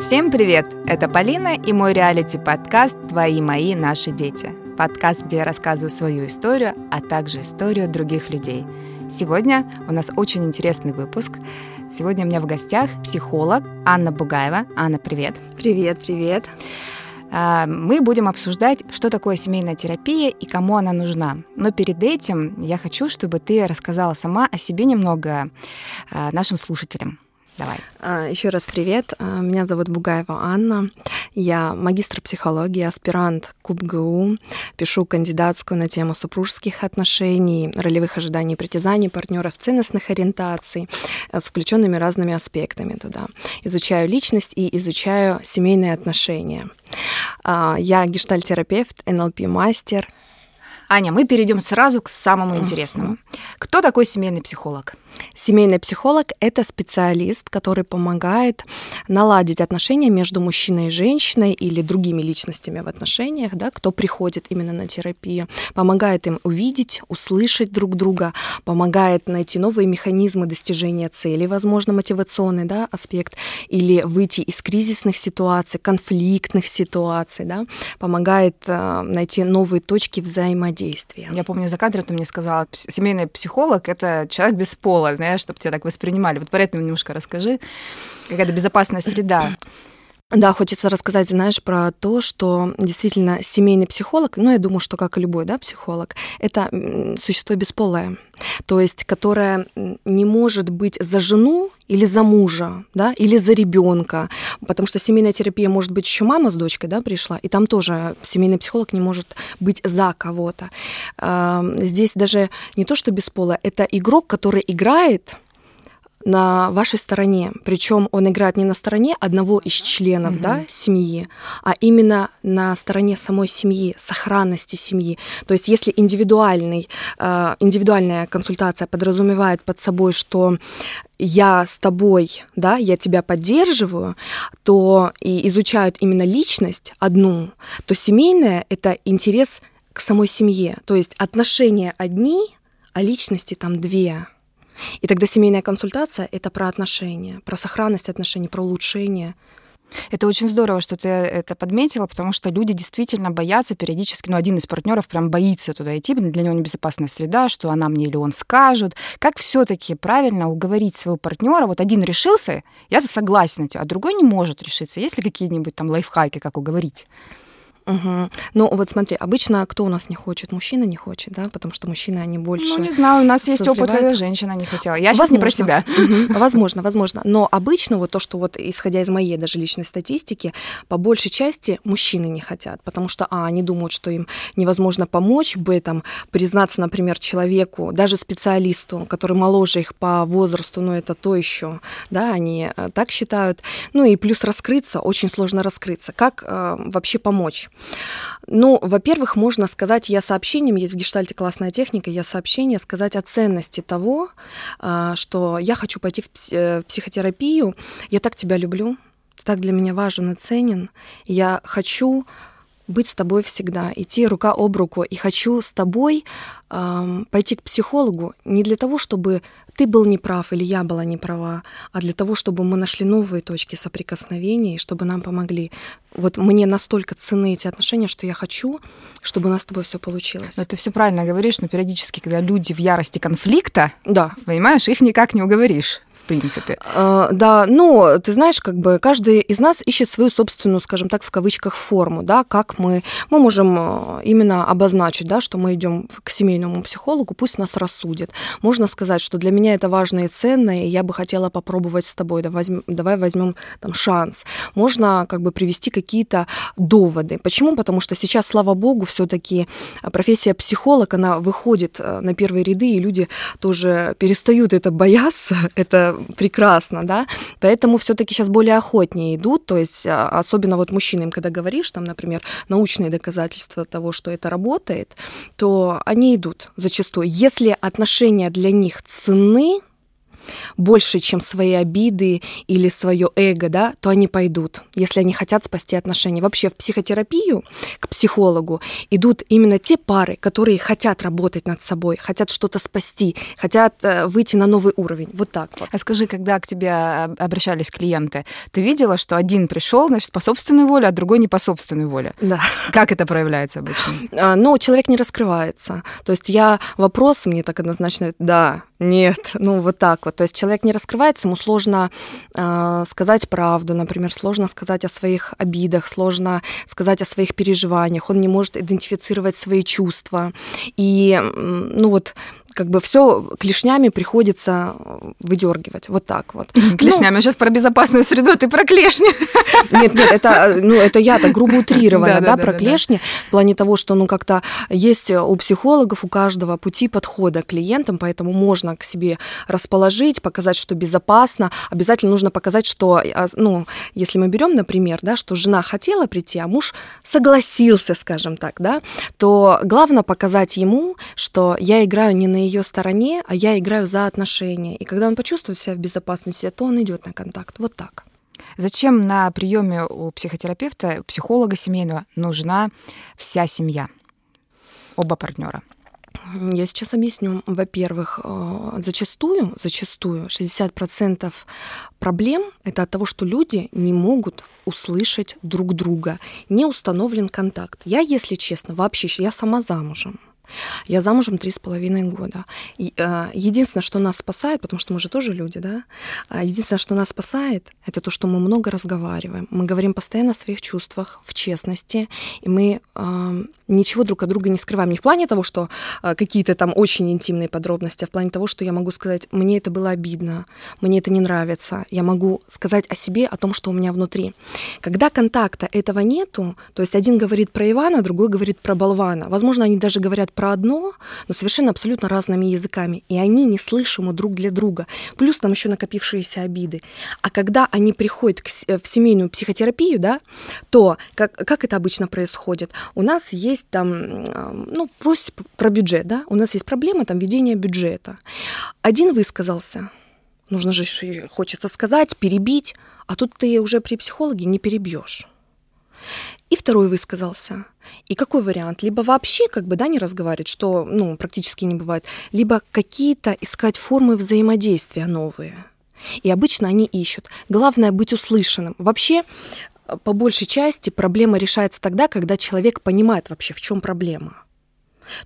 Всем привет! Это Полина и мой реалити-подкаст «Твои, мои, наши дети». Подкаст, где я рассказываю свою историю, а также историю других людей. Сегодня у нас очень интересный выпуск. Сегодня у меня в гостях психолог Анна Бугаева. Анна, привет! Привет, привет! А, мы будем обсуждать, что такое семейная терапия и кому она нужна. Но перед этим я хочу, чтобы ты рассказала сама о себе немного а, нашим слушателям. Давай. А, Еще раз привет. А, меня зовут Бугаева Анна. Я магистр психологии, аспирант КУБГУ. Пишу кандидатскую на тему супружеских отношений, ролевых ожиданий притязаний партнеров, ценностных ориентаций э, с включенными разными аспектами туда. Изучаю личность и изучаю семейные отношения. А, я гештальтерапевт, НЛП-мастер. Аня, мы перейдем сразу к самому интересному. Кто такой семейный психолог? Семейный психолог — это специалист, который помогает наладить отношения между мужчиной и женщиной или другими личностями в отношениях, да, кто приходит именно на терапию, помогает им увидеть, услышать друг друга, помогает найти новые механизмы достижения целей, возможно, мотивационный да, аспект, или выйти из кризисных ситуаций, конфликтных ситуаций, да, помогает э, найти новые точки взаимодействия. Я помню, за кадром ты мне сказала, семейный психолог — это человек без пола, знаешь, чтобы тебя так воспринимали. Вот про это немножко расскажи. Какая-то безопасная среда. Да, хочется рассказать, знаешь, про то, что действительно семейный психолог, ну, я думаю, что как и любой, да, психолог, это существо бесполое, то есть которое не может быть за жену или за мужа, да, или за ребенка, потому что семейная терапия может быть еще мама с дочкой, да, пришла, и там тоже семейный психолог не может быть за кого-то. Здесь даже не то, что бесполое, это игрок, который играет на вашей стороне. Причем он играет не на стороне одного из членов mm-hmm. да, семьи, а именно на стороне самой семьи, сохранности семьи. То есть если индивидуальный, э, индивидуальная консультация подразумевает под собой, что я с тобой, да, я тебя поддерживаю, то и изучают именно личность одну, то семейное — это интерес к самой семье. То есть отношения одни, а личности там две. И тогда семейная консультация — это про отношения, про сохранность отношений, про улучшение. Это очень здорово, что ты это подметила, потому что люди действительно боятся периодически, ну, один из партнеров прям боится туда идти, для него небезопасная среда, что она мне или он скажут. Как все-таки правильно уговорить своего партнера? Вот один решился, я согласен, а другой не может решиться. Есть ли какие-нибудь там лайфхаки, как уговорить? Угу. Ну, вот смотри, обычно кто у нас не хочет? Мужчина не хочет, да, потому что мужчины, они больше... Ну, не знаю, у нас есть опыт, когда женщина не хотела. Я сейчас возможно. не про себя. Угу. Возможно, возможно. Но обычно вот то, что вот, исходя из моей даже личной статистики, по большей части мужчины не хотят, потому что, а, они думают, что им невозможно помочь, б, там, признаться, например, человеку, даже специалисту, который моложе их по возрасту, но это то еще, да, они э, так считают. Ну и плюс раскрыться, очень сложно раскрыться. Как э, вообще помочь? Ну, во-первых, можно сказать, я сообщением, есть в гештальте классная техника, я сообщение сказать о ценности того, а, что я хочу пойти э, в психотерапию, я так тебя люблю, ты так для меня важен и ценен, я хочу быть с тобой всегда, идти рука об руку. И хочу с тобой эм, пойти к психологу не для того, чтобы ты был неправ или я была неправа, а для того, чтобы мы нашли новые точки соприкосновения и чтобы нам помогли. Вот мне настолько ценны эти отношения, что я хочу, чтобы у нас с тобой все получилось. Но ты все правильно говоришь, но периодически, когда люди в ярости конфликта, да. понимаешь, их никак не уговоришь принципе. А, да, но ты знаешь, как бы каждый из нас ищет свою собственную, скажем так, в кавычках форму, да, как мы, мы можем э, именно обозначить, да, что мы идем к семейному психологу, пусть нас рассудит. Можно сказать, что для меня это важно и ценно, и я бы хотела попробовать с тобой, да, возьм, давай возьмем там шанс. Можно как бы привести какие-то доводы. Почему? Потому что сейчас, слава богу, все-таки профессия психолог, она выходит на первые ряды, и люди тоже перестают это бояться, это прекрасно, да, поэтому все-таки сейчас более охотнее идут, то есть а, особенно вот мужчинам, когда говоришь, там, например, научные доказательства того, что это работает, то они идут зачастую. Если отношения для них ценны, больше, чем свои обиды или свое эго, да, то они пойдут, если они хотят спасти отношения. Вообще в психотерапию к психологу идут именно те пары, которые хотят работать над собой, хотят что-то спасти, хотят э, выйти на новый уровень. Вот так вот. А скажи, когда к тебе обращались клиенты, ты видела, что один пришел, значит, по собственной воле, а другой не по собственной воле? Да. Как это проявляется обычно? А, ну, человек не раскрывается. То есть я вопрос мне так однозначно, да, нет, ну вот так вот. То есть человек не раскрывается, ему сложно э, сказать правду, например, сложно сказать о своих обидах, сложно сказать о своих переживаниях, он не может идентифицировать свои чувства. И, ну вот, как бы все клешнями приходится выдергивать. Вот так вот. Клешнями. Ну, сейчас про безопасную среду, ты про клешни. Нет, нет, это, ну, это я так грубо утрирована, да, про клешни, в плане того, что, ну, как-то есть у психологов, у каждого пути подхода к клиентам, поэтому можно к себе расположить, показать, что безопасно. Обязательно нужно показать, что, а, ну, если мы берем, например, да, что жена хотела прийти, а муж согласился, скажем так, да, то главное показать ему, что я играю не на ее стороне, а я играю за отношения. И когда он почувствует себя в безопасности, то он идет на контакт. Вот так. Зачем на приеме у психотерапевта, у психолога семейного нужна вся семья, оба партнера? Я сейчас объясню. Во-первых, э, зачастую, зачастую 60% проблем это от того, что люди не могут услышать друг друга, не установлен контакт. Я, если честно, вообще, я сама замужем. Я замужем три с половиной года. А, единственное, что нас спасает, потому что мы же тоже люди, да, а, единственное, что нас спасает, это то, что мы много разговариваем. Мы говорим постоянно о своих чувствах, в честности, и мы э, ничего друг от друга не скрываем. Не в плане того, что э, какие-то там очень интимные подробности, а в плане того, что я могу сказать, мне это было обидно, мне это не нравится. Я могу сказать о себе, о том, что у меня внутри. Когда контакта этого нету, то есть один говорит про Ивана, другой говорит про болвана. Возможно, они даже говорят про одно, но совершенно абсолютно разными языками, и они не слышимы друг для друга. Плюс там еще накопившиеся обиды. А когда они приходят к, в семейную психотерапию, да, то как, как это обычно происходит? У нас есть там, ну, просить про бюджет, да, у нас есть проблема там ведения бюджета. Один высказался, нужно же, хочется сказать, перебить, а тут ты уже при психологе не перебьешь. И второй высказался. И какой вариант? Либо вообще как бы да, не разговаривать, что ну, практически не бывает, либо какие-то искать формы взаимодействия новые. И обычно они ищут. Главное быть услышанным. Вообще, по большей части проблема решается тогда, когда человек понимает вообще, в чем проблема.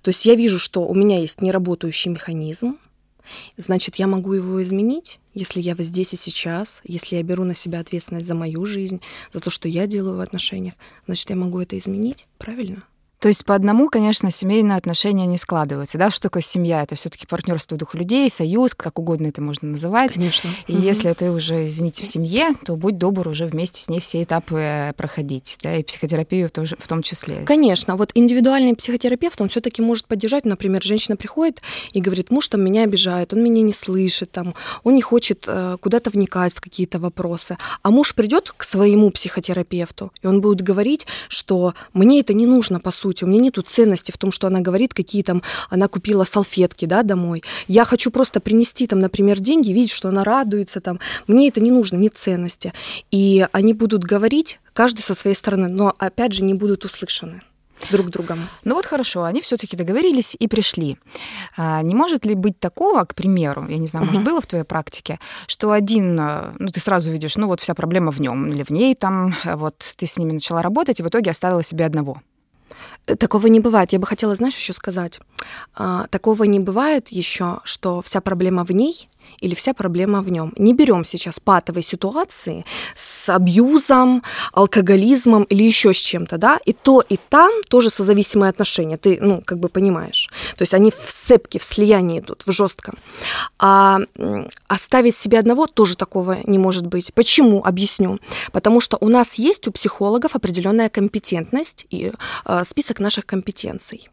То есть я вижу, что у меня есть неработающий механизм, Значит, я могу его изменить, если я здесь и сейчас, если я беру на себя ответственность за мою жизнь, за то, что я делаю в отношениях, значит, я могу это изменить, правильно? То есть по одному, конечно, семейные отношения не складываются. Да? Что такое семья? Это все-таки партнерство двух людей, союз, как угодно это можно называть. Конечно. И угу. если ты уже, извините, в семье, то будь добр уже вместе с ней все этапы э, проходить, да, и психотерапию тоже, в том числе. Конечно. Вот индивидуальный психотерапевт, он все-таки может поддержать. Например, женщина приходит и говорит, муж там меня обижает, он меня не слышит, там, он не хочет э, куда-то вникать в какие-то вопросы. А муж придет к своему психотерапевту, и он будет говорить, что мне это не нужно, по сути, сути. У меня нету ценности в том, что она говорит, какие там она купила салфетки, да, домой. Я хочу просто принести там, например, деньги, видеть, что она радуется там. Мне это не нужно, нет ценности. И они будут говорить, каждый со своей стороны, но опять же не будут услышаны друг другом. Ну вот хорошо, они все-таки договорились и пришли. А, не может ли быть такого, к примеру, я не знаю, uh-huh. может было в твоей практике, что один, э, ну ты сразу видишь, ну вот вся проблема в нем или в ней там, вот ты с ними начала работать и в итоге оставила себе одного. Такого не бывает. Я бы хотела, знаешь, еще сказать. А, такого не бывает еще, что вся проблема в ней, или вся проблема в нем. Не берем сейчас патовые ситуации с абьюзом, алкоголизмом или еще с чем-то, да, и то, и там тоже созависимые отношения, ты, ну, как бы понимаешь. То есть они в сцепке, в слиянии идут, в жестком. А оставить себе одного тоже такого не может быть. Почему? Объясню. Потому что у нас есть у психологов определенная компетентность и э, список наших компетенций.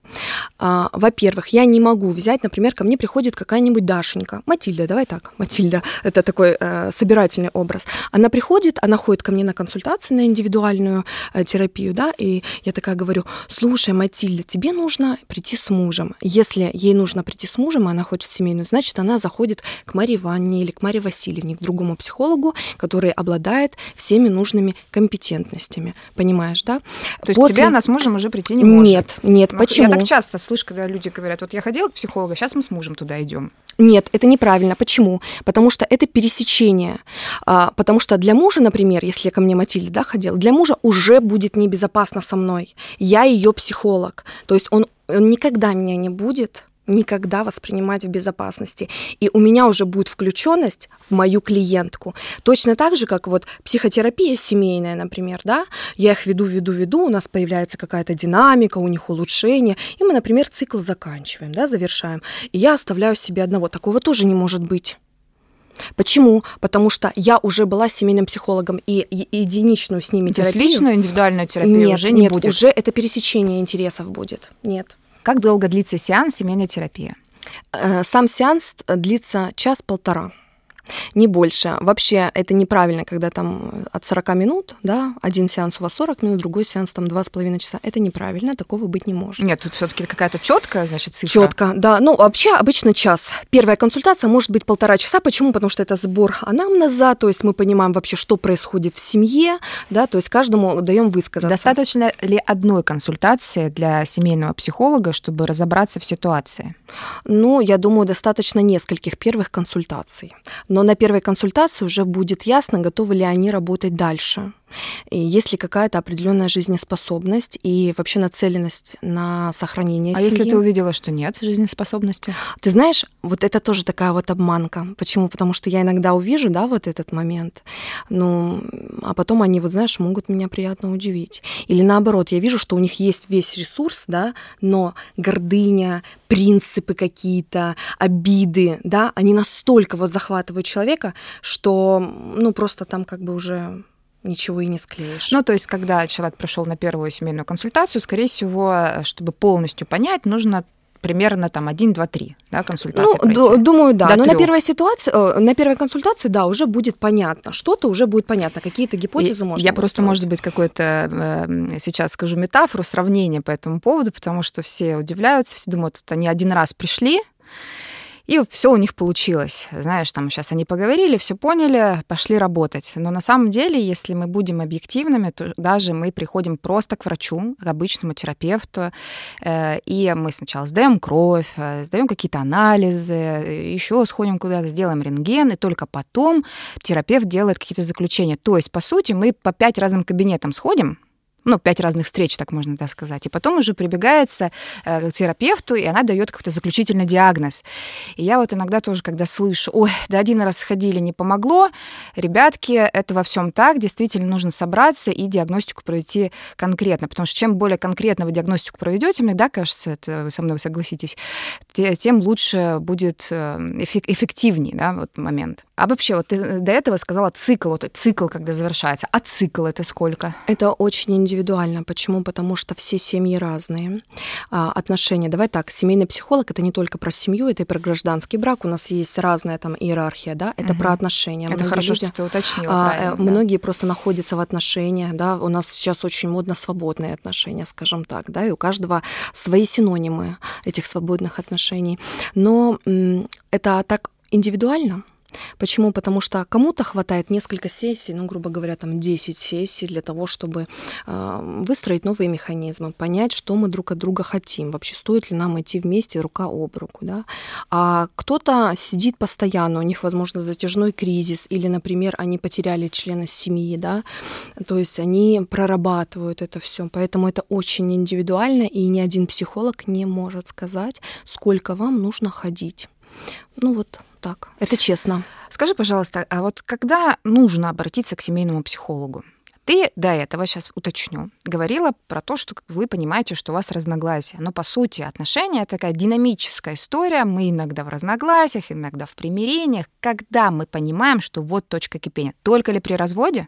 А, во-первых, я не могу взять, например, ко мне приходит какая-нибудь Дашенька, Матильда, давай так, Матильда, это такой э, собирательный образ. Она приходит, она ходит ко мне на консультацию, на индивидуальную э, терапию, да, и я такая говорю, слушай, Матильда, тебе нужно прийти с мужем. Если ей нужно прийти с мужем, и она хочет семейную, значит, она заходит к Марии Ивановне или к Марии Васильевне, к другому психологу, который обладает всеми нужными компетентностями. Понимаешь, да? То есть После... к тебе она с мужем уже прийти не может? Нет, нет, ну, почему? Я так часто слышу, когда люди говорят, вот я ходила к психологу, сейчас мы с мужем туда идем. Нет, это неправильно. Почему? Потому что это пересечение. А, потому что для мужа, например, если ко мне Матильда да, ходила, для мужа уже будет небезопасно со мной. Я ее психолог. То есть он, он никогда меня не будет никогда воспринимать в безопасности. И у меня уже будет включенность в мою клиентку. Точно так же, как вот психотерапия семейная, например, да, я их веду, веду, веду, у нас появляется какая-то динамика, у них улучшение, и мы, например, цикл заканчиваем, да, завершаем. И я оставляю себе одного. Такого тоже не может быть. Почему? Потому что я уже была семейным психологом и единичную с ними То терапию. Есть личную индивидуальную терапию нет, уже не нет, будет. уже это пересечение интересов будет. Нет. Как долго длится сеанс семейной терапии? Э, сам сеанс длится час-полтора не больше. Вообще это неправильно, когда там от 40 минут, да, один сеанс у вас 40 минут, другой сеанс там 2,5 часа. Это неправильно, такого быть не может. Нет, тут все таки какая-то четкая, значит, цифра. Четко, да. Ну, вообще обычно час. Первая консультация может быть полтора часа. Почему? Потому что это сбор анамнеза, то есть мы понимаем вообще, что происходит в семье, да, то есть каждому даем высказаться. Достаточно ли одной консультации для семейного психолога, чтобы разобраться в ситуации? Ну, я думаю, достаточно нескольких первых консультаций. Но на первой консультации уже будет ясно, готовы ли они работать дальше. И есть ли какая-то определенная жизнеспособность и вообще нацеленность на сохранение а семьи. А если ты увидела, что нет жизнеспособности? Ты знаешь, вот это тоже такая вот обманка. Почему? Потому что я иногда увижу, да, вот этот момент, ну, а потом они, вот знаешь, могут меня приятно удивить. Или наоборот, я вижу, что у них есть весь ресурс, да, но гордыня, принципы какие-то, обиды, да, они настолько вот захватывают человека, что, ну, просто там как бы уже ничего и не склеишь. Ну, то есть, когда человек пришел на первую семейную консультацию, скорее всего, чтобы полностью понять, нужно примерно там 1, 2, 3 да, консультации ну, пройти. Думаю, да. До Но на первой ситуации, э, на первой консультации, да, уже будет понятно. Что-то уже будет понятно, какие-то гипотезы и можно Я просто, строить. может быть, какой-то э, сейчас скажу метафору, сравнение по этому поводу, потому что все удивляются, все думают, что они один раз пришли, и все у них получилось. Знаешь, там сейчас они поговорили, все поняли, пошли работать. Но на самом деле, если мы будем объективными, то даже мы приходим просто к врачу, к обычному терапевту, э, и мы сначала сдаем кровь, э, сдаем какие-то анализы, еще сходим куда-то, сделаем рентген, и только потом терапевт делает какие-то заключения. То есть, по сути, мы по пять разным кабинетам сходим, ну, пять разных встреч, так можно да, сказать. И потом уже прибегается э, к терапевту, и она дает какой-то заключительный диагноз. И я вот иногда тоже, когда слышу, ой, да один раз сходили, не помогло, ребятки, это во всем так, действительно нужно собраться и диагностику провести конкретно, потому что чем более конкретно вы диагностику проведете, мне, да, кажется, это вы со мной согласитесь, тем лучше будет э, эффективнее, да, вот момент. А вообще, вот ты до этого сказала цикл, вот цикл, когда завершается. А цикл это сколько? Это очень. Почему? Потому что все семьи разные. А, отношения. Давай так, семейный психолог это не только про семью, это и про гражданский брак. У нас есть разная там иерархия, да, это угу. про отношения. Это многие хорошо, люди, что ты уточнила. А, э, да. Многие просто находятся в отношениях, да. У нас сейчас очень модно свободные отношения, скажем так, да, и у каждого свои синонимы этих свободных отношений. Но это так индивидуально, Почему? Потому что кому-то хватает несколько сессий, ну, грубо говоря, там 10 сессий для того, чтобы э, выстроить новые механизмы, понять, что мы друг от друга хотим, вообще стоит ли нам идти вместе рука об руку, да. А кто-то сидит постоянно, у них, возможно, затяжной кризис, или, например, они потеряли члена семьи, да, то есть они прорабатывают это все, поэтому это очень индивидуально, и ни один психолог не может сказать, сколько вам нужно ходить. Ну вот так. Это честно. Скажи, пожалуйста, а вот когда нужно обратиться к семейному психологу? Ты до этого, сейчас уточню, говорила про то, что вы понимаете, что у вас разногласия. Но, по сути, отношения — такая динамическая история. Мы иногда в разногласиях, иногда в примирениях. Когда мы понимаем, что вот точка кипения? Только ли при разводе?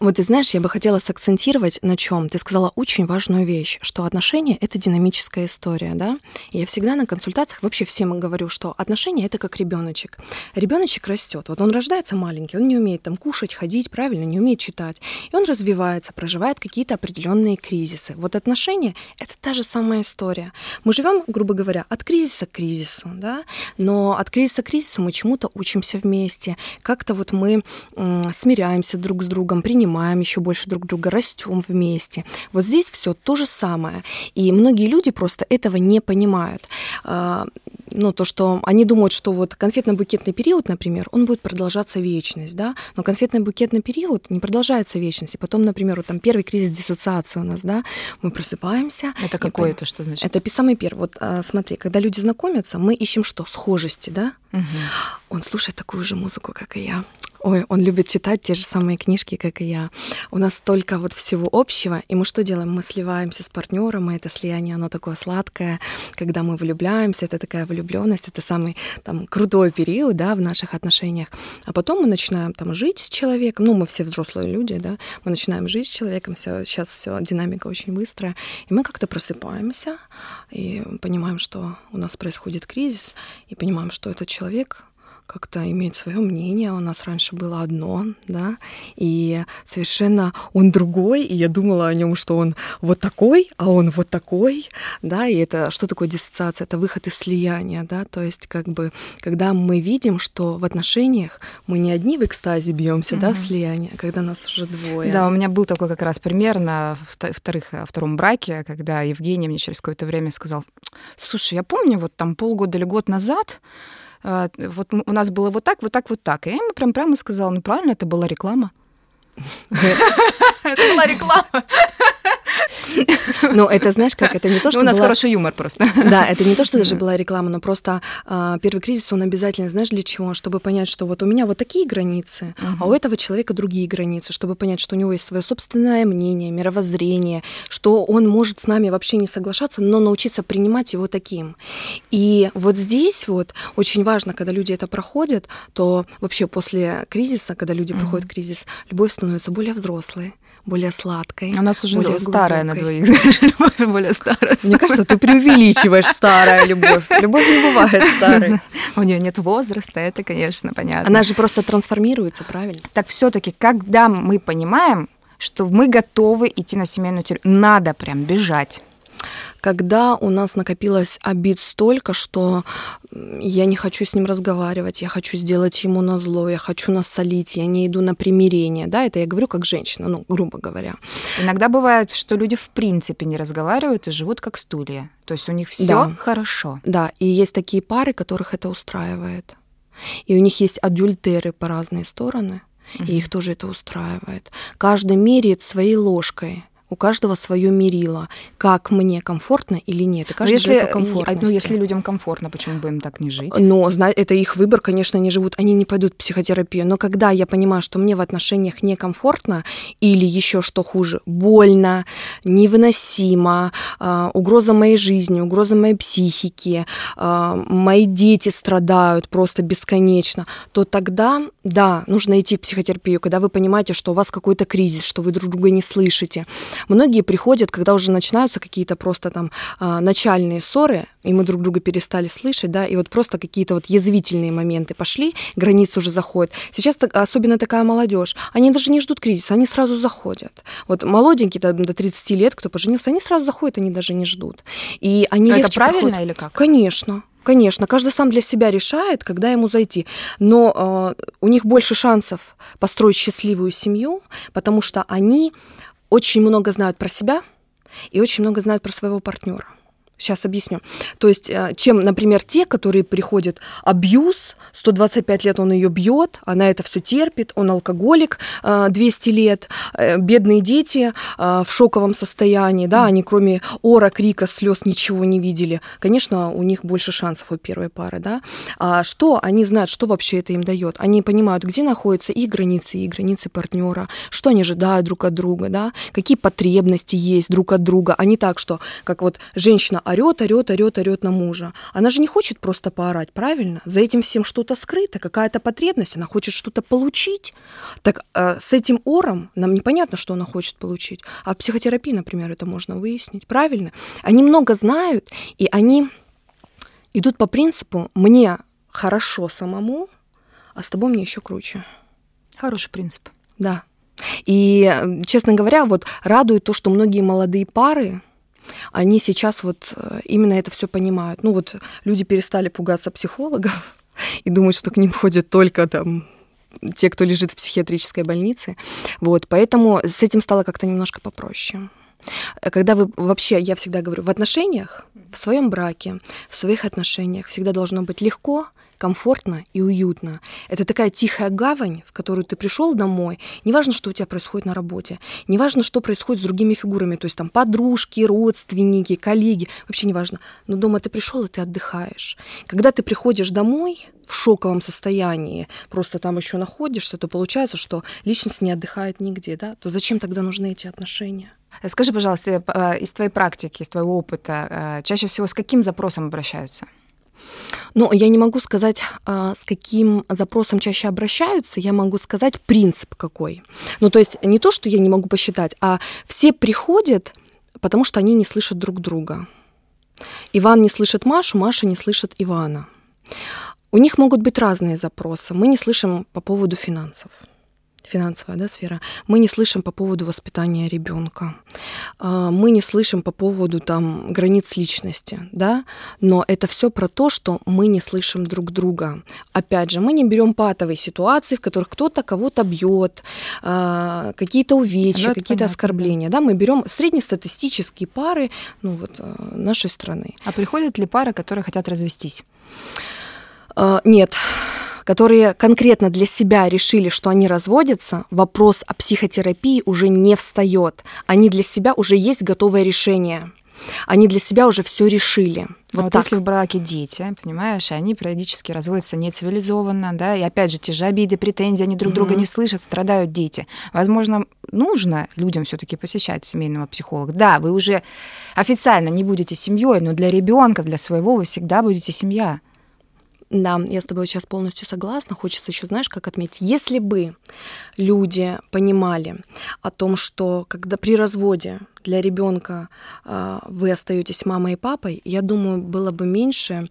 Вот ты знаешь, я бы хотела сакцентировать на чем. Ты сказала очень важную вещь, что отношения это динамическая история, да? И я всегда на консультациях вообще всем говорю, что отношения это как ребеночек. Ребеночек растет. Вот он рождается маленький, он не умеет там кушать, ходить, правильно, не умеет читать. И он развивается, проживает какие-то определенные кризисы. Вот отношения это та же самая история. Мы живем, грубо говоря, от кризиса к кризису, да? Но от кризиса к кризису мы чему-то учимся вместе. Как-то вот мы смиряемся друг с другом, принимаем понимаем еще больше друг друга, растем вместе. Вот здесь все то же самое. И многие люди просто этого не понимают. А, ну, то, что они думают, что вот конфетно-букетный период, например, он будет продолжаться вечность, да, но конфетно-букетный период не продолжается вечность. И потом, например, вот там первый кризис диссоциации у нас, да, мы просыпаемся. Это какой это, что значит? Это самый первый. Вот а, смотри, когда люди знакомятся, мы ищем что? Схожести, да? Угу. Он слушает такую же музыку, как и я. Ой, он любит читать те же самые книжки, как и я. У нас столько вот всего общего, и мы что делаем? Мы сливаемся с партнером, и это слияние, оно такое сладкое, когда мы влюбляемся, это такая влюбленность, это самый там крутой период, да, в наших отношениях. А потом мы начинаем там жить с человеком, ну, мы все взрослые люди, да, мы начинаем жить с человеком, все, сейчас все динамика очень быстрая, и мы как-то просыпаемся и понимаем, что у нас происходит кризис, и понимаем, что этот человек как-то иметь свое мнение. У нас раньше было одно, да, и совершенно он другой, и я думала о нем, что он вот такой, а он вот такой, да, и это что такое диссоциация? Это выход из слияния, да, то есть как бы, когда мы видим, что в отношениях мы не одни в экстазе бьемся, mm-hmm. да, слияние, а когда нас уже двое. Да, у меня был такой как раз пример на вторых, втором браке, когда Евгений мне через какое-то время сказал, слушай, я помню, вот там полгода или год назад вот у нас было вот так, вот так, вот так. И я ему прям прямо сказала, ну правильно, это была реклама. Это была реклама. Ну, это, знаешь, как, это не то, что У нас хороший юмор просто. Да, это не то, что даже была реклама, но просто а, первый кризис, он обязательно, знаешь, для чего? Чтобы понять, что вот у меня вот такие границы, а у этого человека другие границы, чтобы понять, что у него есть свое собственное мнение, мировоззрение, что он может с нами вообще не соглашаться, но научиться принимать его таким. И вот здесь вот очень важно, когда люди это проходят, то вообще после кризиса, когда люди проходят кризис, любовь становится более взрослой более сладкой. У нас уже более старая глубокой. на двоих, знаешь, любовь более старая. Мне кажется, ты преувеличиваешь старая любовь. Любовь не бывает старой. У нее нет возраста, это, конечно, понятно. Она же просто трансформируется, правильно? Так все-таки, когда мы понимаем, что мы готовы идти на семейную терапию, надо прям бежать когда у нас накопилось обид столько, что я не хочу с ним разговаривать, я хочу сделать ему на зло, я хочу насолить, я не иду на примирение, да, это я говорю как женщина, ну, грубо говоря. Иногда бывает, что люди в принципе не разговаривают и живут как стулья, то есть у них все да. хорошо. Да, и есть такие пары, которых это устраивает. И у них есть адюльтеры по разные стороны, и их тоже это устраивает. Каждый меряет своей ложкой у каждого свое мерило, как мне комфортно или нет. И каждый если, по комфортности. Ну, если людям комфортно, почему бы им так не жить? Но это их выбор, конечно, они живут, они не пойдут в психотерапию. Но когда я понимаю, что мне в отношениях некомфортно или еще что хуже, больно, невыносимо, э, угроза моей жизни, угроза моей психики, э, мои дети страдают просто бесконечно, то тогда, да, нужно идти в психотерапию, когда вы понимаете, что у вас какой-то кризис, что вы друг друга не слышите. Многие приходят, когда уже начинаются какие-то просто там а, начальные ссоры, и мы друг друга перестали слышать, да, и вот просто какие-то вот язвительные моменты пошли, границы уже заходят. Сейчас особенно такая молодежь, они даже не ждут кризиса, они сразу заходят. Вот молоденькие до, до 30 лет, кто поженился, они сразу заходят, они даже не ждут. И они а Это правильно проходят. или как? Конечно. Конечно, каждый сам для себя решает, когда ему зайти. Но э, у них больше шансов построить счастливую семью, потому что они очень много знают про себя и очень много знают про своего партнера. Сейчас объясню. То есть, э, чем, например, те, которые приходят абьюз, 125 лет он ее бьет, она это все терпит, он алкоголик 200 э, лет, э, бедные дети в шоковом состоянии, да, они кроме ора, крика, слез ничего не видели. Конечно, у них больше шансов у первой пары, да. А что они знают, что вообще это им дает? Они понимают, где находятся их границы, и границы партнера, что они ожидают друг от друга, да, какие потребности есть друг от друга, а не так, что как вот женщина орет, орет, орет, орет на мужа. Она же не хочет просто поорать, правильно? За этим всем что-то скрыто, какая-то потребность, она хочет что-то получить. Так э, с этим ором нам непонятно, что она хочет получить. А в психотерапии, например, это можно выяснить, правильно? Они много знают, и они идут по принципу «мне хорошо самому, а с тобой мне еще круче». Хороший принцип. Да. И, честно говоря, вот радует то, что многие молодые пары, они сейчас вот э, именно это все понимают. Ну вот люди перестали пугаться психологов и думают, что к ним ходят только там те, кто лежит в психиатрической больнице. Вот, поэтому с этим стало как-то немножко попроще. Когда вы вообще, я всегда говорю, в отношениях, в своем браке, в своих отношениях всегда должно быть легко, комфортно и уютно. Это такая тихая гавань, в которую ты пришел домой. Неважно, что у тебя происходит на работе, неважно, что происходит с другими фигурами, то есть там подружки, родственники, коллеги, вообще неважно. Но дома ты пришел и ты отдыхаешь. Когда ты приходишь домой в шоковом состоянии, просто там еще находишься, то получается, что личность не отдыхает нигде, да? То зачем тогда нужны эти отношения? Скажи, пожалуйста, э, из твоей практики, из твоего опыта, э, чаще всего с каким запросом обращаются? Ну, я не могу сказать, а, с каким запросом чаще обращаются, я могу сказать принцип какой. Ну, то есть не то, что я не могу посчитать, а все приходят, потому что они не слышат друг друга. Иван не слышит Машу, Маша не слышит Ивана. У них могут быть разные запросы. Мы не слышим по поводу финансов финансовая да, сфера, мы не слышим по поводу воспитания ребенка, а, мы не слышим по поводу там, границ личности, да, но это все про то, что мы не слышим друг друга. Опять же, мы не берем патовые ситуации, в которых кто-то кого-то бьет, а, какие-то увечья, ну, какие-то оскорбления. Да. да, мы берем среднестатистические пары ну, вот, а, нашей страны. А приходят ли пары, которые хотят развестись? Нет которые конкретно для себя решили, что они разводятся, вопрос о психотерапии уже не встает. Они для себя уже есть готовое решение. Они для себя уже все решили. Вот, вот так. если в браке дети, понимаешь, они периодически разводятся нецивилизованно, да, и опять же, те же обиды, претензии, они друг mm-hmm. друга не слышат, страдают дети. Возможно, нужно людям все-таки посещать семейного психолога. Да, вы уже официально не будете семьей, но для ребенка, для своего вы всегда будете семья. Да, я с тобой сейчас полностью согласна. Хочется еще, знаешь, как отметить, если бы люди понимали о том, что когда при разводе для ребенка э, вы остаетесь мамой и папой, я думаю, было бы меньше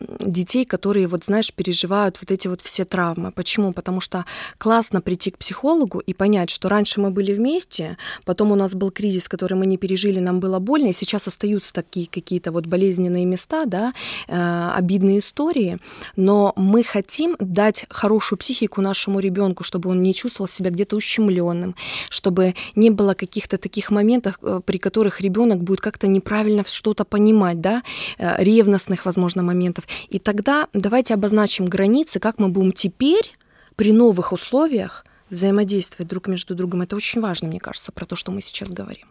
детей, которые, вот знаешь, переживают вот эти вот все травмы. Почему? Потому что классно прийти к психологу и понять, что раньше мы были вместе, потом у нас был кризис, который мы не пережили, нам было больно, и сейчас остаются такие какие-то вот болезненные места, да, э, обидные истории, но мы хотим дать хорошую психику нашему ребенку, чтобы он не чувствовал себя где-то ущемленным, чтобы не было каких-то таких моментов, э, при которых ребенок будет как-то неправильно что-то понимать, да, э, ревностных, возможно, моментов. И тогда давайте обозначим границы, как мы будем теперь при новых условиях взаимодействовать друг между другом. Это очень важно, мне кажется, про то, что мы сейчас говорим.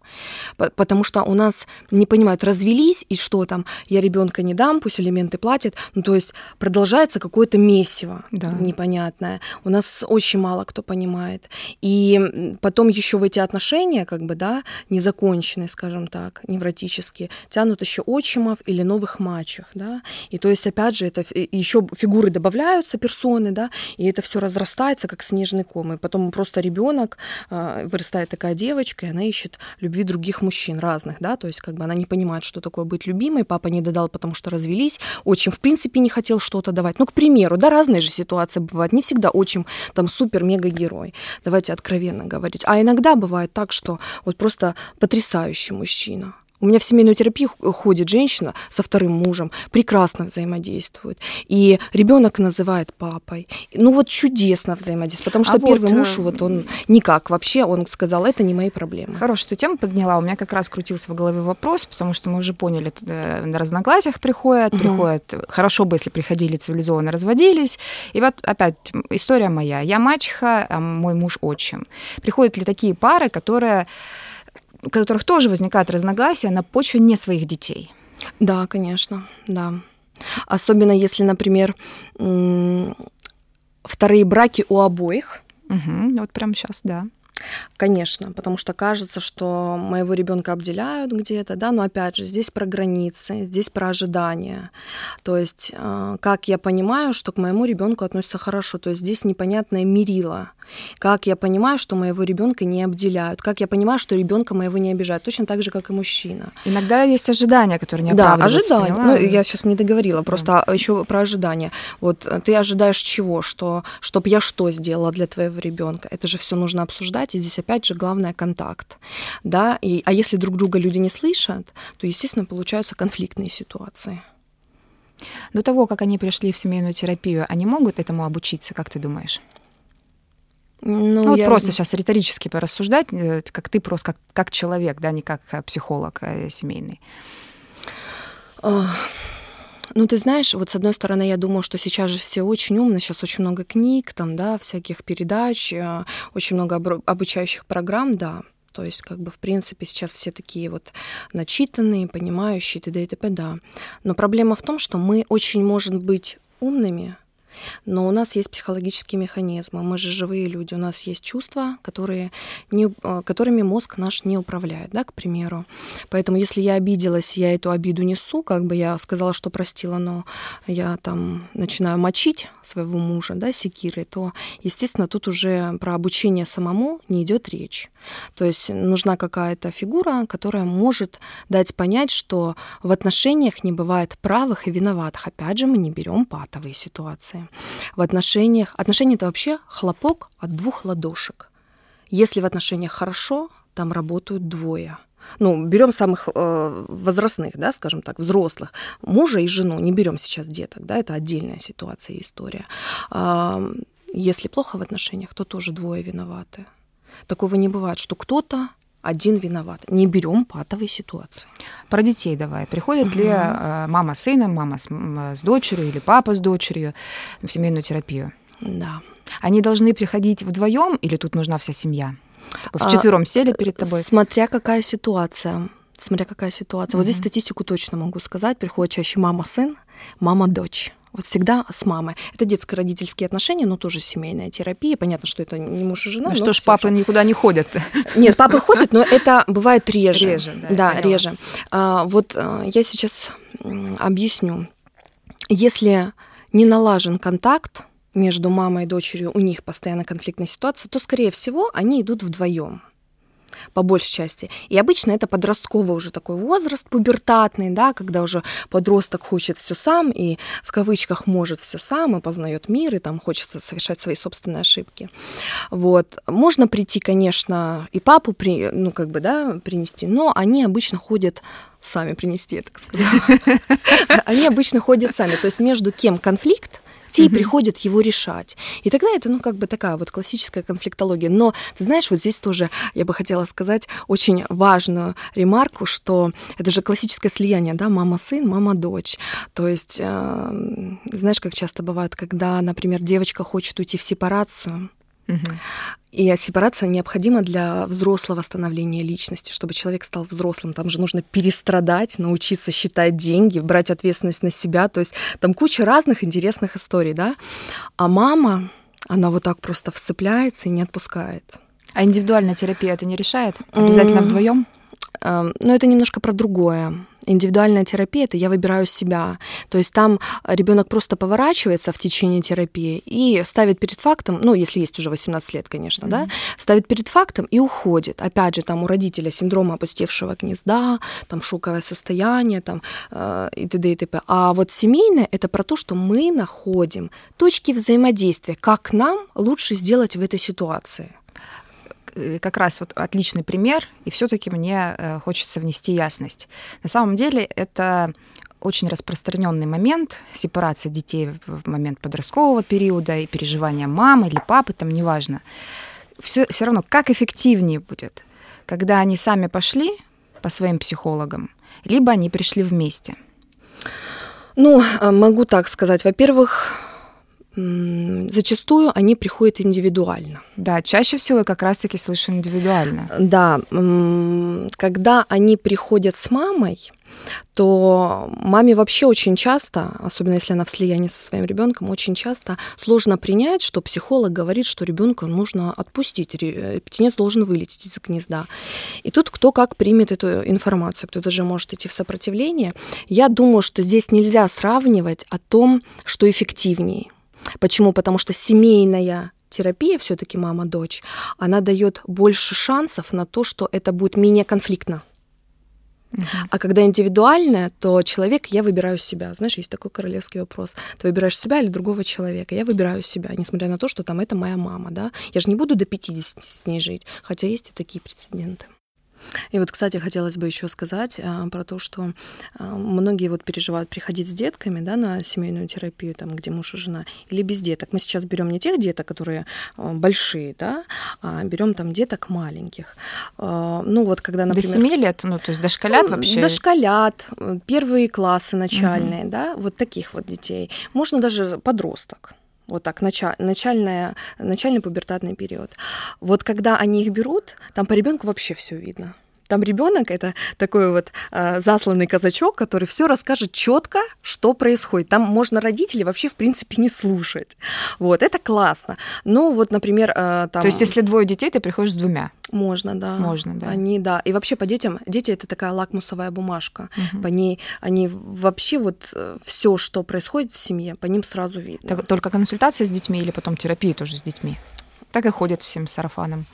Потому что у нас не понимают, развелись, и что там, я ребенка не дам, пусть элементы платят. Ну, то есть продолжается какое-то месиво да. непонятное. У нас очень мало кто понимает. И потом еще в эти отношения, как бы, да, незаконченные, скажем так, невротические, тянут еще отчимов или новых мачех, да. И то есть, опять же, это еще фигуры добавляются, персоны, да, и это все разрастается, как снежный ком. И потом просто ребенок а, вырастает такая девочка, и она ищет любви других мужчин разных, да, то есть как бы она не понимает, что такое быть любимой, папа не додал, потому что развелись, отчим в принципе не хотел что-то давать. Ну, к примеру, да, разные же ситуации бывают, не всегда отчим там супер-мега-герой, давайте откровенно говорить. А иногда бывает так, что вот просто потрясающий мужчина, у меня в семейную терапию ходит женщина со вторым мужем, прекрасно взаимодействует. И ребенок называет папой. Ну вот чудесно взаимодействует, потому что а первый вот, муж, вот он никак вообще, он сказал, это не мои проблемы. Хорошую ты тему подняла. У меня как раз крутился в голове вопрос, потому что мы уже поняли, э, на разногласиях приходят, угу. приходят, хорошо бы, если приходили цивилизованно, разводились. И вот опять история моя. Я мачеха, а мой муж отчим. Приходят ли такие пары, которые у которых тоже возникают разногласия на почве не своих детей. Да, конечно, да. Особенно если, например, вторые браки у обоих. Угу, вот прямо сейчас, да. Конечно, потому что кажется, что моего ребенка обделяют где-то, да, но опять же, здесь про границы, здесь про ожидания. То есть, э, как я понимаю, что к моему ребенку относятся хорошо, то есть здесь непонятное мерило. Как я понимаю, что моего ребенка не обделяют, как я понимаю, что ребенка моего не обижают, точно так же, как и мужчина. Иногда есть ожидания, которые не Да, ожидания. Ну, я сейчас не договорила, просто да. еще про ожидания. Вот э, ты ожидаешь чего? Что, чтобы я что сделала для твоего ребенка? Это же все нужно обсуждать, и здесь опять же главное контакт. Да? И, а если друг друга люди не слышат, то, естественно, получаются конфликтные ситуации. До того, как они пришли в семейную терапию, они могут этому обучиться, как ты думаешь? Ну, ну я... вот просто сейчас риторически порассуждать, э, как ты просто как, как человек, да, не как э, психолог а семейный. Ну, ты знаешь, вот с одной стороны, я думаю, что сейчас же все очень умны, сейчас очень много книг, там, да, всяких передач, э, очень много обучающих программ, да. То есть, как бы, в принципе, сейчас все такие вот начитанные, понимающие, т.д. и т.п., да. Но проблема в том, что мы очень можем быть умными, но у нас есть психологические механизмы. Мы же живые люди. У нас есть чувства, которые не, э, которыми мозг наш не управляет, да, к примеру. Поэтому если я обиделась, я эту обиду несу, как бы я сказала, что простила, но я там начинаю мочить своего мужа, да, секирой, то, естественно, тут уже про обучение самому не идет речь. То есть нужна какая-то фигура, которая может дать понять, что в отношениях не бывает правых и виноватых. Опять же, мы не берем патовые ситуации в отношениях... Отношения — это вообще хлопок от двух ладошек. Если в отношениях хорошо, там работают двое. Ну, берем самых э, возрастных, да, скажем так, взрослых, мужа и жену, не берем сейчас деток, да, это отдельная ситуация и история. Э, если плохо в отношениях, то тоже двое виноваты. Такого не бывает, что кто-то один виноват. Не берем патовые ситуации. Про детей давай. Приходит угу. ли э, мама с сыном, мама с, с дочерью или папа с дочерью в семейную терапию? Да. Они должны приходить вдвоем или тут нужна вся семья? В четвером а, сели перед тобой? Смотря какая ситуация. Смотря какая ситуация. Mm-hmm. Вот здесь статистику точно могу сказать. Приходит чаще мама-сын, мама-дочь. Вот всегда с мамой. Это детско-родительские отношения, но тоже семейная терапия. Понятно, что это не муж и жена. Ну что ж, папы же. никуда не ходят. Нет, папы ходят, но это бывает реже. Реже, да. Да, реже. А, вот а, я сейчас объясню. Если не налажен контакт между мамой и дочерью, у них постоянно конфликтная ситуация, то, скорее всего, они идут вдвоем по большей части. И обычно это подростковый уже такой возраст, пубертатный, да, когда уже подросток хочет все сам и в кавычках может все сам и познает мир, и там хочется совершать свои собственные ошибки. Вот. Можно прийти, конечно, и папу, при, ну, как бы, да, принести, но они обычно ходят сами принести, так сказать. Они обычно ходят сами. То есть между кем конфликт, те и приходят его решать. И тогда это, ну, как бы такая вот классическая конфликтология. Но, ты знаешь, вот здесь тоже я бы хотела сказать очень важную ремарку, что это же классическое слияние, да, мама-сын, мама-дочь. То есть, э, знаешь, как часто бывает, когда, например, девочка хочет уйти в сепарацию, и сепарация необходима для взрослого становления личности, чтобы человек стал взрослым. Там же нужно перестрадать, научиться считать деньги, брать ответственность на себя. То есть там куча разных интересных историй, да. А мама, она вот так просто вцепляется и не отпускает. А индивидуальная терапия это не решает? Обязательно вдвоем? Но ну, это немножко про другое. Индивидуальная терапия это я выбираю себя. То есть там ребенок просто поворачивается в течение терапии и ставит перед фактом, ну, если есть уже 18 лет, конечно, mm-hmm. да, ставит перед фактом и уходит. Опять же, там у родителя синдром опустевшего гнезда, там шоковое состояние, там э, и т.д. и т.п. А вот семейное это про то, что мы находим точки взаимодействия, как нам лучше сделать в этой ситуации. Э, как раз вот отличный пример, и все-таки мне э, хочется внести ясность. На самом деле это очень распространенный момент сепарации детей в момент подросткового периода и переживания мамы или папы, там неважно. Все, все равно, как эффективнее будет, когда они сами пошли по своим психологам, либо они пришли вместе? Ну, э, могу так сказать. Во-первых, зачастую они приходят индивидуально. Да, чаще всего я как раз-таки слышу индивидуально. Да, когда они приходят с мамой, то маме вообще очень часто, особенно если она в слиянии со своим ребенком, очень часто сложно принять, что психолог говорит, что ребенка нужно отпустить, птенец должен вылететь из гнезда. И тут кто как примет эту информацию, кто даже может идти в сопротивление. Я думаю, что здесь нельзя сравнивать о том, что эффективнее. Почему? Потому что семейная терапия, все-таки мама-дочь, она дает больше шансов на то, что это будет менее конфликтно. А когда индивидуальное, то человек, я выбираю себя. Знаешь, есть такой королевский вопрос. Ты выбираешь себя или другого человека? Я выбираю себя, несмотря на то, что там это моя мама, да? Я же не буду до 50 с ней жить, хотя есть и такие прецеденты. И вот, кстати, хотелось бы еще сказать а, про то, что а, многие вот переживают приходить с детками да, на семейную терапию, там, где муж и жена, или без деток. Мы сейчас берем не тех деток, которые а, большие, да, а берем там деток маленьких. Ну вот когда, например... До 7 лет, ну то есть дошколят ну, вообще? Дошколят, первые классы начальные, угу. да, вот таких вот детей. Можно даже подросток вот так, началь, начальная, начальный пубертатный период. Вот когда они их берут, там по ребенку вообще все видно. Там ребенок это такой вот э, засланный казачок, который все расскажет четко, что происходит. Там можно родителей вообще в принципе не слушать. Вот это классно. Ну вот, например, э, там. То есть, если двое детей, ты приходишь с двумя. Можно, да. Можно, да. Они, да. И вообще по детям, дети это такая лакмусовая бумажка. Угу. По ней, они вообще вот э, все, что происходит в семье, по ним сразу видно. Так, только консультация с детьми или потом терапия тоже с детьми? Так и ходят всем сарафаном.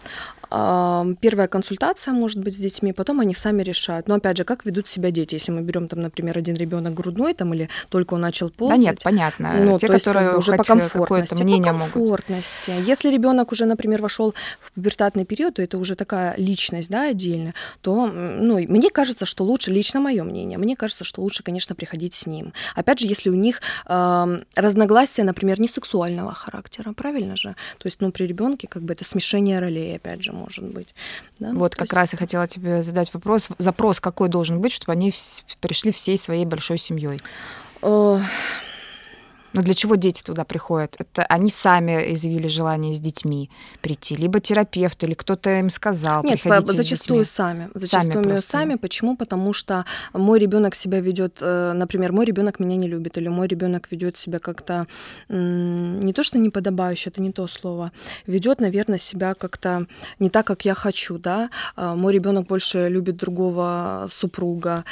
Первая консультация может быть с детьми, потом они сами решают. Но опять же, как ведут себя дети? Если мы берем там, например, один ребенок грудной там или только он начал ползать. Да нет, понятно. Ну, Те, которые как бы, уже по комфортности. Мнение по комфортности. Могут. Если ребенок уже, например, вошел в пубертатный период, то это уже такая личность, да, отдельная, то, ну, мне кажется, что лучше, лично мое мнение, мне кажется, что лучше, конечно, приходить с ним. Опять же, если у них э, разногласия, например, не сексуального характера, правильно же? То есть, ну, при ребенке как бы это смешение ролей, опять же, может быть. Да? Вот То как есть... раз я хотела тебе задать вопрос. Запрос какой должен быть, чтобы они пришли всей своей большой семьей? Но для чего дети туда приходят? Это они сами изъявили желание с детьми прийти, либо терапевт, или кто-то им сказал. Нет, зачастую сами. Зачастую сами, сами. Почему? Потому что мой ребенок себя ведет, э, например, мой ребенок меня не любит, или мой ребенок ведет себя как-то не то, что неподобающе, это не то слово, ведет, наверное, себя как-то не так, как я хочу, да. А, мой ребенок больше любит другого супруга.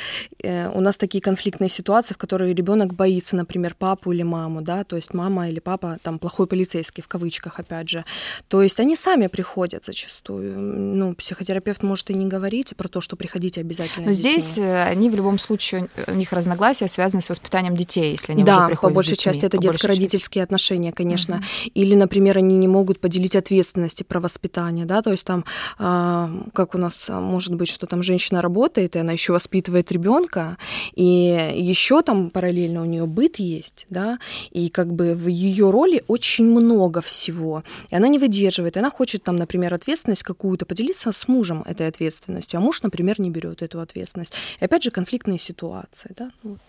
Э, у нас такие конфликтные ситуации, в которые ребенок боится, например, папу или маму маму, да, то есть мама или папа там плохой полицейский в кавычках, опять же. То есть они сами приходят зачастую. Ну, психотерапевт может и не говорить про то, что приходите обязательно. Но здесь э, они в любом случае, у них разногласия связаны с воспитанием детей, если они да, уже приходят по большей части это детско-родительские отношения, конечно. Угу. Или, например, они не могут поделить ответственности про воспитание, да, то есть там, э, как у нас может быть, что там женщина работает, и она еще воспитывает ребенка, и еще там параллельно у нее быт есть, да, и как бы в ее роли очень много всего, и она не выдерживает, и она хочет там, например, ответственность какую-то поделиться с мужем этой ответственностью, а муж, например, не берет эту ответственность. И опять же конфликтные ситуации, да, вот,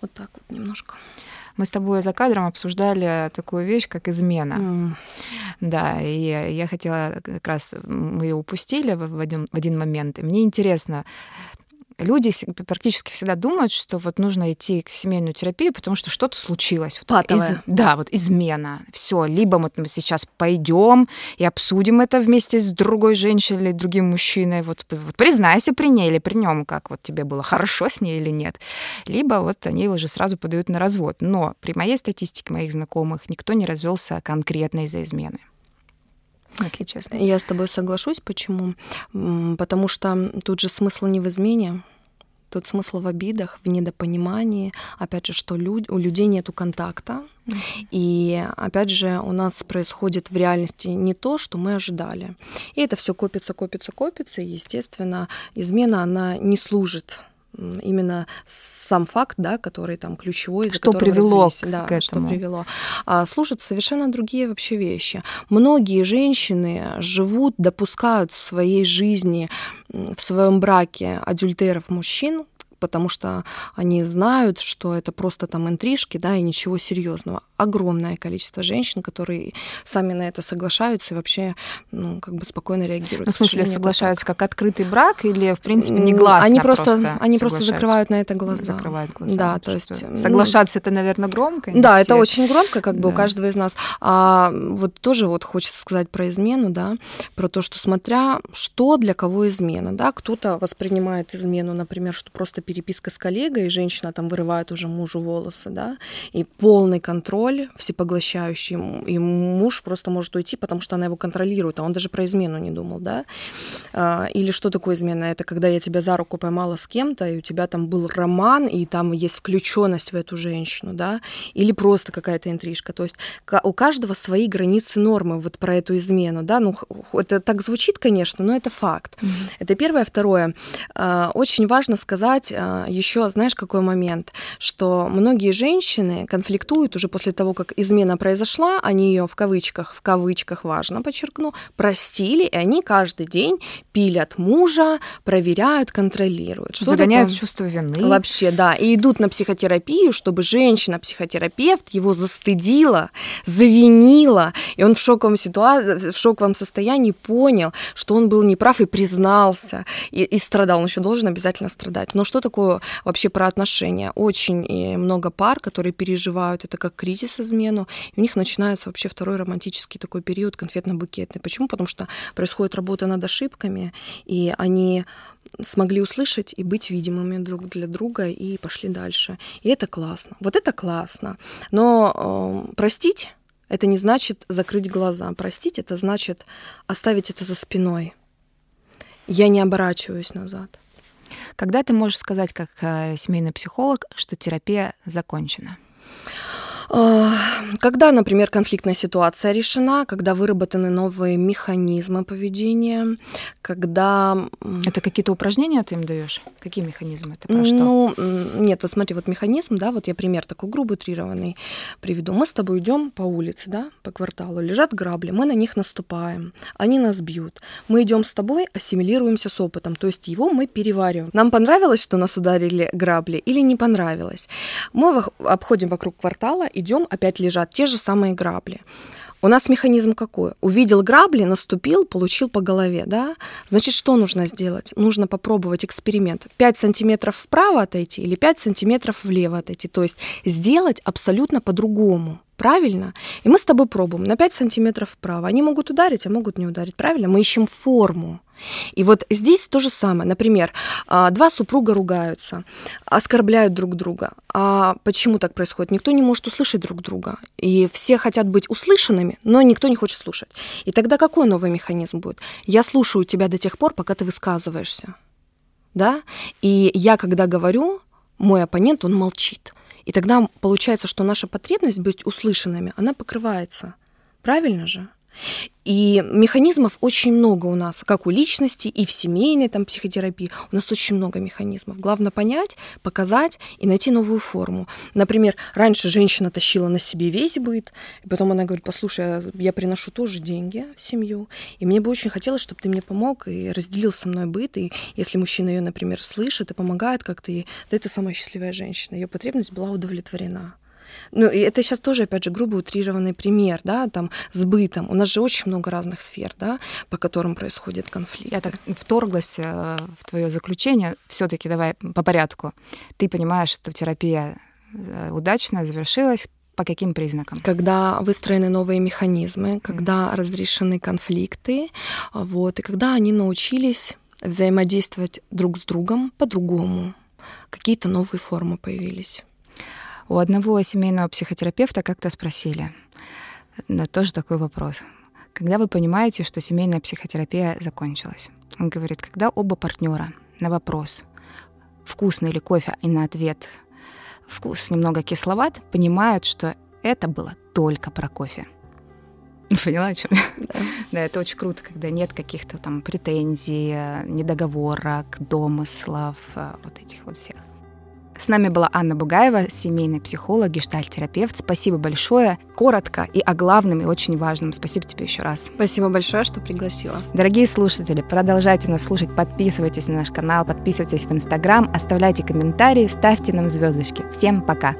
вот так вот немножко. Мы с тобой за кадром обсуждали такую вещь, как измена. Mm. Да, и я хотела как раз, мы ее упустили в один, в один момент. И мне интересно, люди практически всегда думают, что вот нужно идти к семейную терапию, потому что что-то случилось. Вот из, да, вот измена. Все, либо вот мы сейчас пойдем и обсудим это вместе с другой женщиной или другим мужчиной. Вот, вот признайся при ней или при нем, как вот тебе было хорошо с ней или нет. Либо вот они уже сразу подают на развод. Но при моей статистике моих знакомых никто не развелся конкретно из-за измены если честно. Я с тобой соглашусь. Почему? Потому что тут же смысл не в измене, тут смысл в обидах, в недопонимании, опять же, что люд, у людей нету контакта, и опять же у нас происходит в реальности не то, что мы ожидали. И это все копится, копится, копится, и, естественно, измена, она не служит именно сам факт, да, который там ключевой, из-за что привело развелись, да, к этому. что привело, а служат совершенно другие вообще вещи. Многие женщины живут, допускают в своей жизни, в своем браке адюльтеров мужчин, потому что они знают, что это просто там интрижки, да, и ничего серьезного. Огромное количество женщин, которые сами на это соглашаются и вообще, ну, как бы спокойно реагируют. Ну, в смысле, соглашаются как открытый брак или, в принципе, негласно Они просто, просто они просто закрывают на это глаза. Закрывают глаза. Да, то есть... Соглашаться ну, это, наверное, громко. Да, это очень громко, как бы да. у каждого из нас. А вот тоже вот хочется сказать про измену, да, про то, что смотря что для кого измена, да, кто-то воспринимает измену, например, что просто переписка с коллегой, и женщина там вырывает уже мужу волосы, да, и полный контроль всепоглощающий, и муж просто может уйти, потому что она его контролирует, а он даже про измену не думал, да. А, или что такое измена? Это когда я тебя за руку поймала с кем-то, и у тебя там был роман, и там есть включенность в эту женщину, да, или просто какая-то интрижка. То есть у каждого свои границы нормы вот про эту измену, да, ну это так звучит, конечно, но это факт. Mm-hmm. Это первое. Второе. А, очень важно сказать еще, знаешь, какой момент, что многие женщины конфликтуют уже после того, как измена произошла, они ее в кавычках, в кавычках важно подчеркну, простили, и они каждый день пилят мужа, проверяют, контролируют. Что Загоняют такое? чувство вины. Вообще, да. И идут на психотерапию, чтобы женщина-психотерапевт его застыдила, завинила, и он в шоковом, ситуации, в шоковом состоянии понял, что он был неправ и признался, и, и страдал. Он еще должен обязательно страдать. Но что такое вообще про отношения? Очень э, много пар, которые переживают это как кризис измену, и у них начинается вообще второй романтический такой период конфетно-букетный. Почему? Потому что происходит работа над ошибками, и они смогли услышать и быть видимыми друг для друга и пошли дальше. И это классно. Вот это классно. Но э, простить это не значит закрыть глаза. Простить это значит оставить это за спиной. Я не оборачиваюсь назад. Когда ты можешь сказать, как э, семейный психолог, что терапия закончена? Когда, например, конфликтная ситуация решена, когда выработаны новые механизмы поведения, когда... Это какие-то упражнения ты им даешь? Какие механизмы? Это про что? Ну, нет, вот смотри, вот механизм, да, вот я пример такой грубо утрированный приведу. Мы с тобой идем по улице, да, по кварталу, лежат грабли, мы на них наступаем, они нас бьют. Мы идем с тобой, ассимилируемся с опытом, то есть его мы перевариваем. Нам понравилось, что нас ударили грабли или не понравилось? Мы обходим вокруг квартала и идем, опять лежат те же самые грабли. У нас механизм какой? Увидел грабли, наступил, получил по голове, да? Значит, что нужно сделать? Нужно попробовать эксперимент. 5 сантиметров вправо отойти или 5 сантиметров влево отойти. То есть сделать абсолютно по-другому. Правильно? И мы с тобой пробуем на 5 сантиметров вправо. Они могут ударить, а могут не ударить. Правильно? Мы ищем форму. И вот здесь то же самое. Например, а, два супруга ругаются, оскорбляют друг друга. А почему так происходит? Никто не может услышать друг друга. И все хотят быть услышанными, но никто не хочет слушать. И тогда какой новый механизм будет? Я слушаю тебя до тех пор, пока ты высказываешься. Да? И я, когда говорю, мой оппонент, он молчит. И тогда получается, что наша потребность быть услышанными, она покрывается. Правильно же? И механизмов очень много у нас, как у личности и в семейной там, психотерапии. У нас очень много механизмов. Главное понять, показать и найти новую форму. Например, раньше женщина тащила на себе весь быт, и потом она говорит, послушай, я приношу тоже деньги в семью, и мне бы очень хотелось, чтобы ты мне помог и разделил со мной быт, и если мужчина ее, например, слышит и помогает как-то, ей, да это самая счастливая женщина, ее потребность была удовлетворена. Ну, и это сейчас тоже, опять же, грубо утрированный пример, да, там, с бытом. У нас же очень много разных сфер, да, по которым происходит конфликт. Я так вторглась э, в твое заключение. все таки давай по порядку. Ты понимаешь, что терапия э, удачно завершилась, по каким признакам? Когда выстроены новые механизмы, когда mm. разрешены конфликты, вот, и когда они научились взаимодействовать друг с другом по-другому, какие-то новые формы появились. У одного семейного психотерапевта как-то спросили, да, тоже такой вопрос. Когда вы понимаете, что семейная психотерапия закончилась? Он говорит, когда оба партнера на вопрос, вкусный ли кофе, и на ответ вкус немного кисловат, понимают, что это было только про кофе. Поняла, о чем да. да, это очень круто, когда нет каких-то там претензий, недоговорок, домыслов, вот этих вот всех. С нами была Анна Бугаева, семейный психолог, гештальт-терапевт. Спасибо большое. Коротко и о главном, и очень важном. Спасибо тебе еще раз. Спасибо большое, что пригласила. Дорогие слушатели, продолжайте нас слушать, подписывайтесь на наш канал, подписывайтесь в Инстаграм, оставляйте комментарии, ставьте нам звездочки. Всем пока!